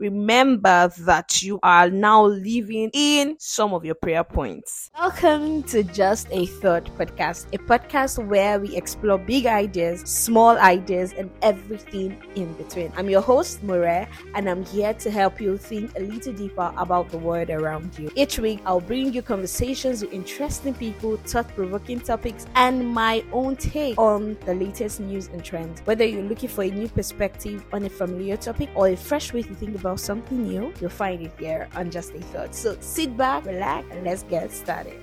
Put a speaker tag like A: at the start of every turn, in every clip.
A: remember that you are now living in some of your prayer points. Welcome to Just a Thought podcast, a podcast where we explore big ideas, small ideas, and everything in between. I'm your host, Mure, and I'm here to help you think a little deeper about the world around you. Each week, I'll bring you conversations with interesting people, thought provoking topics, and my own take on the latest news and trends. Whether you're looking for a new perspective on a familiar topic or a fresh way to think about something new, you'll find it here on Just a Thought. So sit back, relax, and let's get started.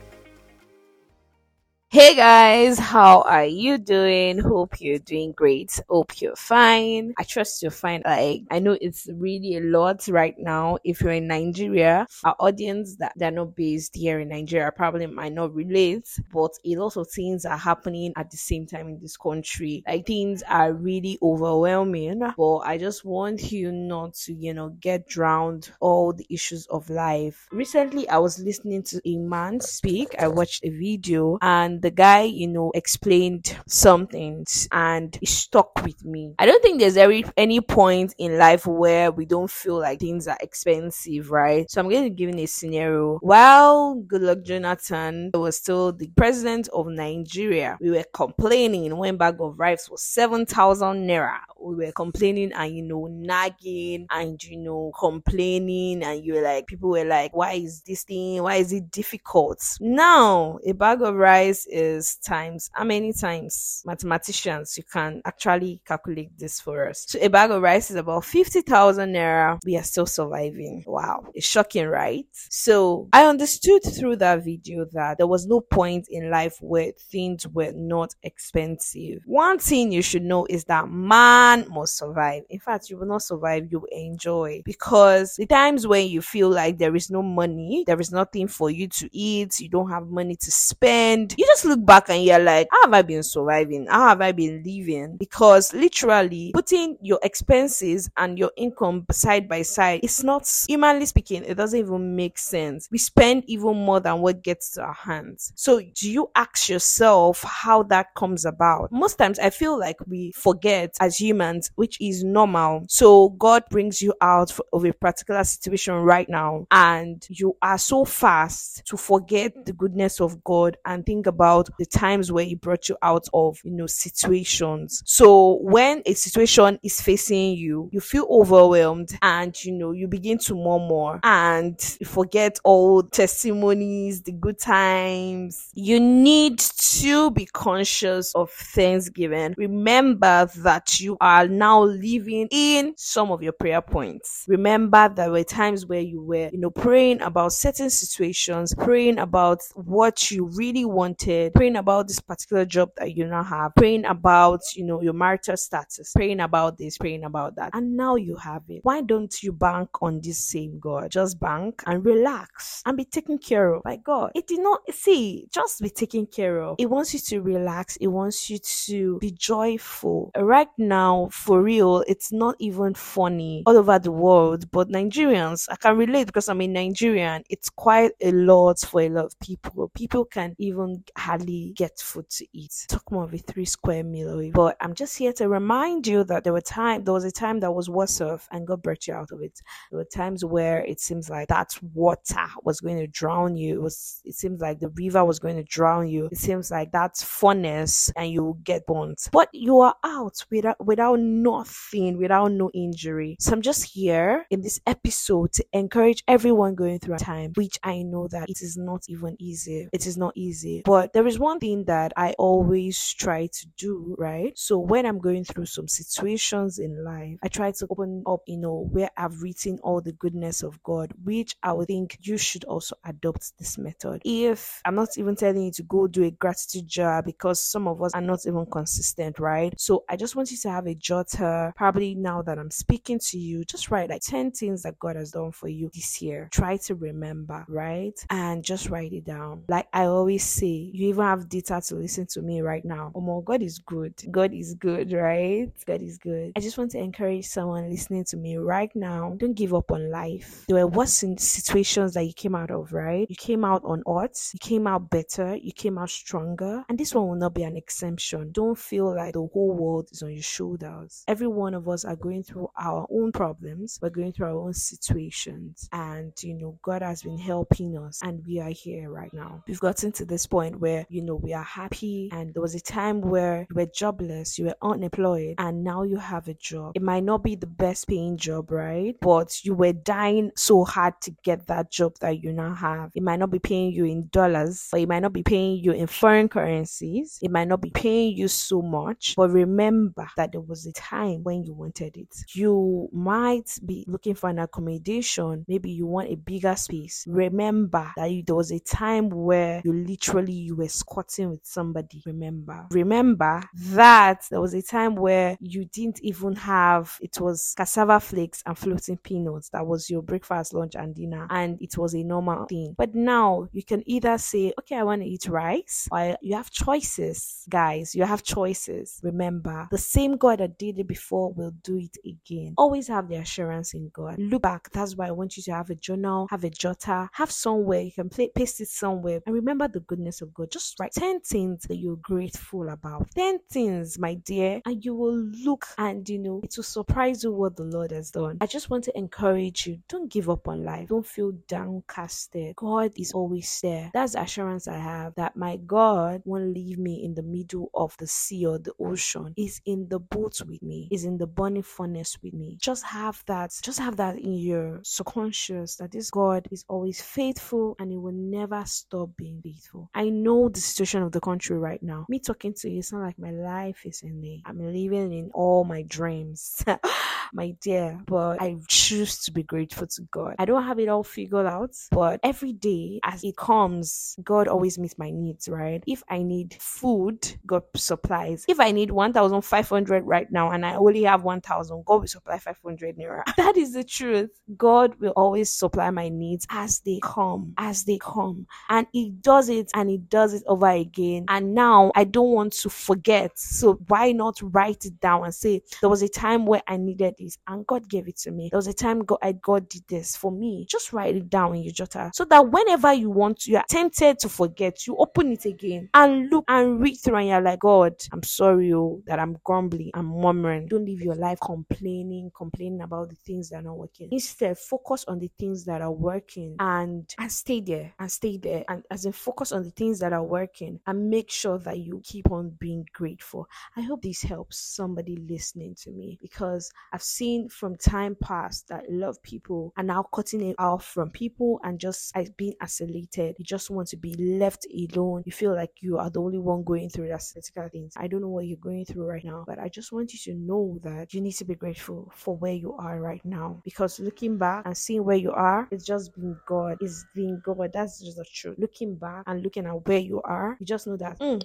A: Hey guys, how are you doing? Hope you're doing great. Hope you're fine. I trust you're fine. Like, I know it's really a lot right now. If you're in Nigeria, our audience that they're not based here in Nigeria probably might not relate, but a lot of things are happening at the same time in this country. Like, things are really overwhelming, but I just want you not to, you know, get drowned all the issues of life. Recently, I was listening to a man speak. I watched a video and the guy, you know, explained something and it stuck with me. I don't think there's every any point in life where we don't feel like things are expensive, right? So I'm going to give you a scenario. While Goodluck Jonathan was still the president of Nigeria, we were complaining when bag of rice was 7,000 naira. We were complaining and, you know, nagging and, you know, complaining and you were like, people were like, why is this thing? Why is it difficult? Now, a bag of rice is times how many times mathematicians you can actually calculate this for us. So a bag of rice is about 50,000 naira. We are still surviving. Wow. It's shocking, right? So I understood through that video that there was no point in life where things were not expensive. One thing you should know is that man must survive. In fact, you will not survive, you will enjoy because the times when you feel like there is no money, there is nothing for you to eat, you don't have money to spend, you just just look back and you're like, how have I been surviving? How have I been living? Because literally putting your expenses and your income side by side, it's not, humanly speaking, it doesn't even make sense. We spend even more than what gets to our hands. So do you ask yourself how that comes about? Most times I feel like we forget as humans, which is normal. So God brings you out of a particular situation right now and you are so fast to forget the goodness of God and think about about the times where he brought you out of, you know, situations. So when a situation is facing you, you feel overwhelmed and, you know, you begin to murmur and forget all testimonies, the good times. You need to be conscious of Thanksgiving. Remember that you are now living in some of your prayer points. Remember there were times where you were, you know, praying about certain situations, praying about what you really wanted Uh, praying about this particular job that you now have, praying about, you know, your marital status, praying about this, praying about that. And now you have it. Why don't you bank on this same God? Just bank and relax and be taken care of by God. It did not, see, just be taken care of. It wants you to relax. It wants you to be joyful. Right now, for real, it's not even funny all over the world, but Nigerians, I can relate because I'm a Nigerian. It's quite a lot for a lot of people. People can even hardly get food to eat. Talk more of a three square meal away. But I'm just here to remind you that there were time there was a time that was worse off and God brought you out of it. There were times where it seems like that water was going to drown you. It was it seems like the river was going to drown you. It seems like that furnace and you get burnt. But you are out without without nothing, without no injury. So I'm just here in this episode to encourage everyone going through a time, which I know that it is not even easy. It is not easy. But there is one thing that I always try to do, right? So when I'm going through some situations in life, I try to open up, you know, where I've written all the goodness of God, which I would think you should also adopt this method. If I'm not even telling you to go do a gratitude jar because some of us are not even consistent, right? So I just want you to have a jotter. Probably now that I'm speaking to you, just write like 10 things that God has done for you this year. Try to remember, right? And just write it down. Like I always say, you even have data to listen to me right now. Oh my God is good. God is good, right? God is good. I just want to encourage someone listening to me right now. Don't give up on life. There were worse situations that you came out of, right? You came out on odds. You came out better. You came out stronger. And this one will not be an exemption. Don't feel like the whole world is on your shoulders. Every one of us are going through our own problems. We're going through our own situations. And, you know, God has been helping us and we are here right now. We've gotten to this point where, you know, we are happy and there was a time where you were jobless, you were unemployed, and now you have a job. It might not be the best paying job, right? But you were dying so hard to get that job that you now have. It might not be paying you in dollars, but it might not be paying you in foreign currencies. It might not be paying you so much. But remember that there was a time when you wanted it. You might be looking for an accommodation. Maybe you want a bigger space. Remember that you, there was a time where you literally you were squatting with somebody. Remember. Remember that there was a time where you didn't even have it was cassava flakes and floating peanuts. That was your breakfast, lunch, and dinner. And it was a normal thing. But now you can either say, okay, I want to eat rice, or you have choices, guys. You have choices. Remember, the same God that did it before will do it again. Always have the assurance in God. Look back. That's why I want you to have a journal, have a jotter, have somewhere you can play, paste it somewhere, and remember the goodness of God. Just write 10 things that you're grateful about. 10 things, my dear, and you will look and you know it will surprise you what the Lord has done. I just want to encourage you don't give up on life, don't feel downcasted. God is always there. That's the assurance I have that my God won't leave me in the middle of the sea or the ocean. He's in the boat with me, He's in the burning furnace with me. Just have that, just have that in your subconscious that this God is always faithful and He will never stop being faithful. I know the situation of the country right now. Me talking to you, it's not like my life is in the I'm living in all my dreams. my dear, but I choose to be grateful to God. I don't have it all figured out, but every day as it comes, God always meets my needs, right? If I need food, God supplies. If I need 1,500 right now and I only have 1,000, God will supply 500 naira. That is the truth. God will always supply my needs as they come, as they come. And He does it and He does it over again. And now I don't want to forget. So why not write it down and say, there was a time where I needed this and God gave it to me. There was a time God, I, God did this for me. Just write it down in your jotter so that whenever you want you are tempted to forget, you open it again and look and read through and you're like, God, I'm sorry oh, that I'm grumbling, I'm murmuring. Don't live your life complaining, complaining about the things that are not working. Instead, focus on the things that are working and, and stay there and stay there and as in focus on the things that are working and make sure that you keep on being grateful. I hope this helps somebody listening to me because I've seen from time past that a lot of people are now cutting it off from people and just being isolated. You just want to be left alone. You feel like you are the only one going through that critical things. I don't know what you're going through right now, but I just want you to know that you need to be grateful for where you are right now. Because looking back and seeing where you are, it's just been God. It's been God. That's just the truth. Looking back and looking at where you are, you just know that. Mm,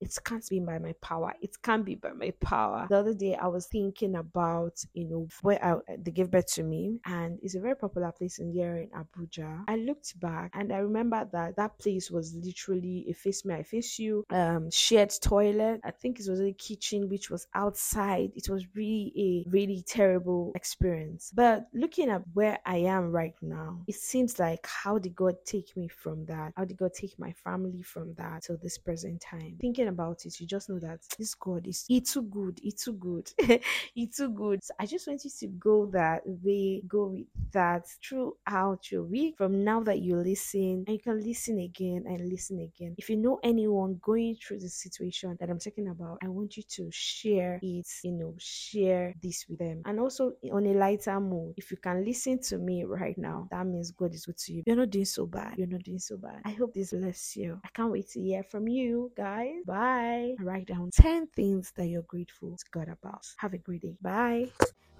A: it can't be by my power. It can't be by my power. The other day, I was thinking about, you know, where I, they gave birth to me, and it's a very popular place in here in Abuja. I looked back and I remember that that place was literally a face me, I face you, um, shared toilet. I think it was a kitchen which was outside. It was really a really terrible experience. But looking at where I am right now, it seems like how did God take me from that? How did God take my family from that till this present time? About it, you just know that this God is he too good, he too good, he too good. So I just want you to go that way, go with that throughout your week. From now that you listen, and you can listen again and listen again. If you know anyone going through the situation that I'm talking about, I want you to share it, you know, share this with them. And also on a lighter mood, if you can listen to me right now, that means God is good to you. You're not doing so bad. You're not doing so bad. I hope this bless you. I can't wait to hear from you guys. Bye. Bye. Write down 10 things that you're grateful to God about. Have a great day. Bye.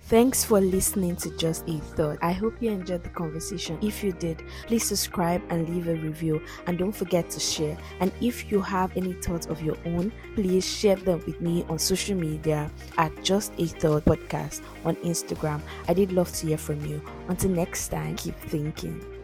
A: Thanks for listening to Just a Thought. I hope you enjoyed the conversation. If you did, please subscribe and leave a review. And don't forget to share. And if you have any thoughts of your own, please share them with me on social media at Just a Thought Podcast on Instagram. I did love to hear from you. Until next time, keep thinking.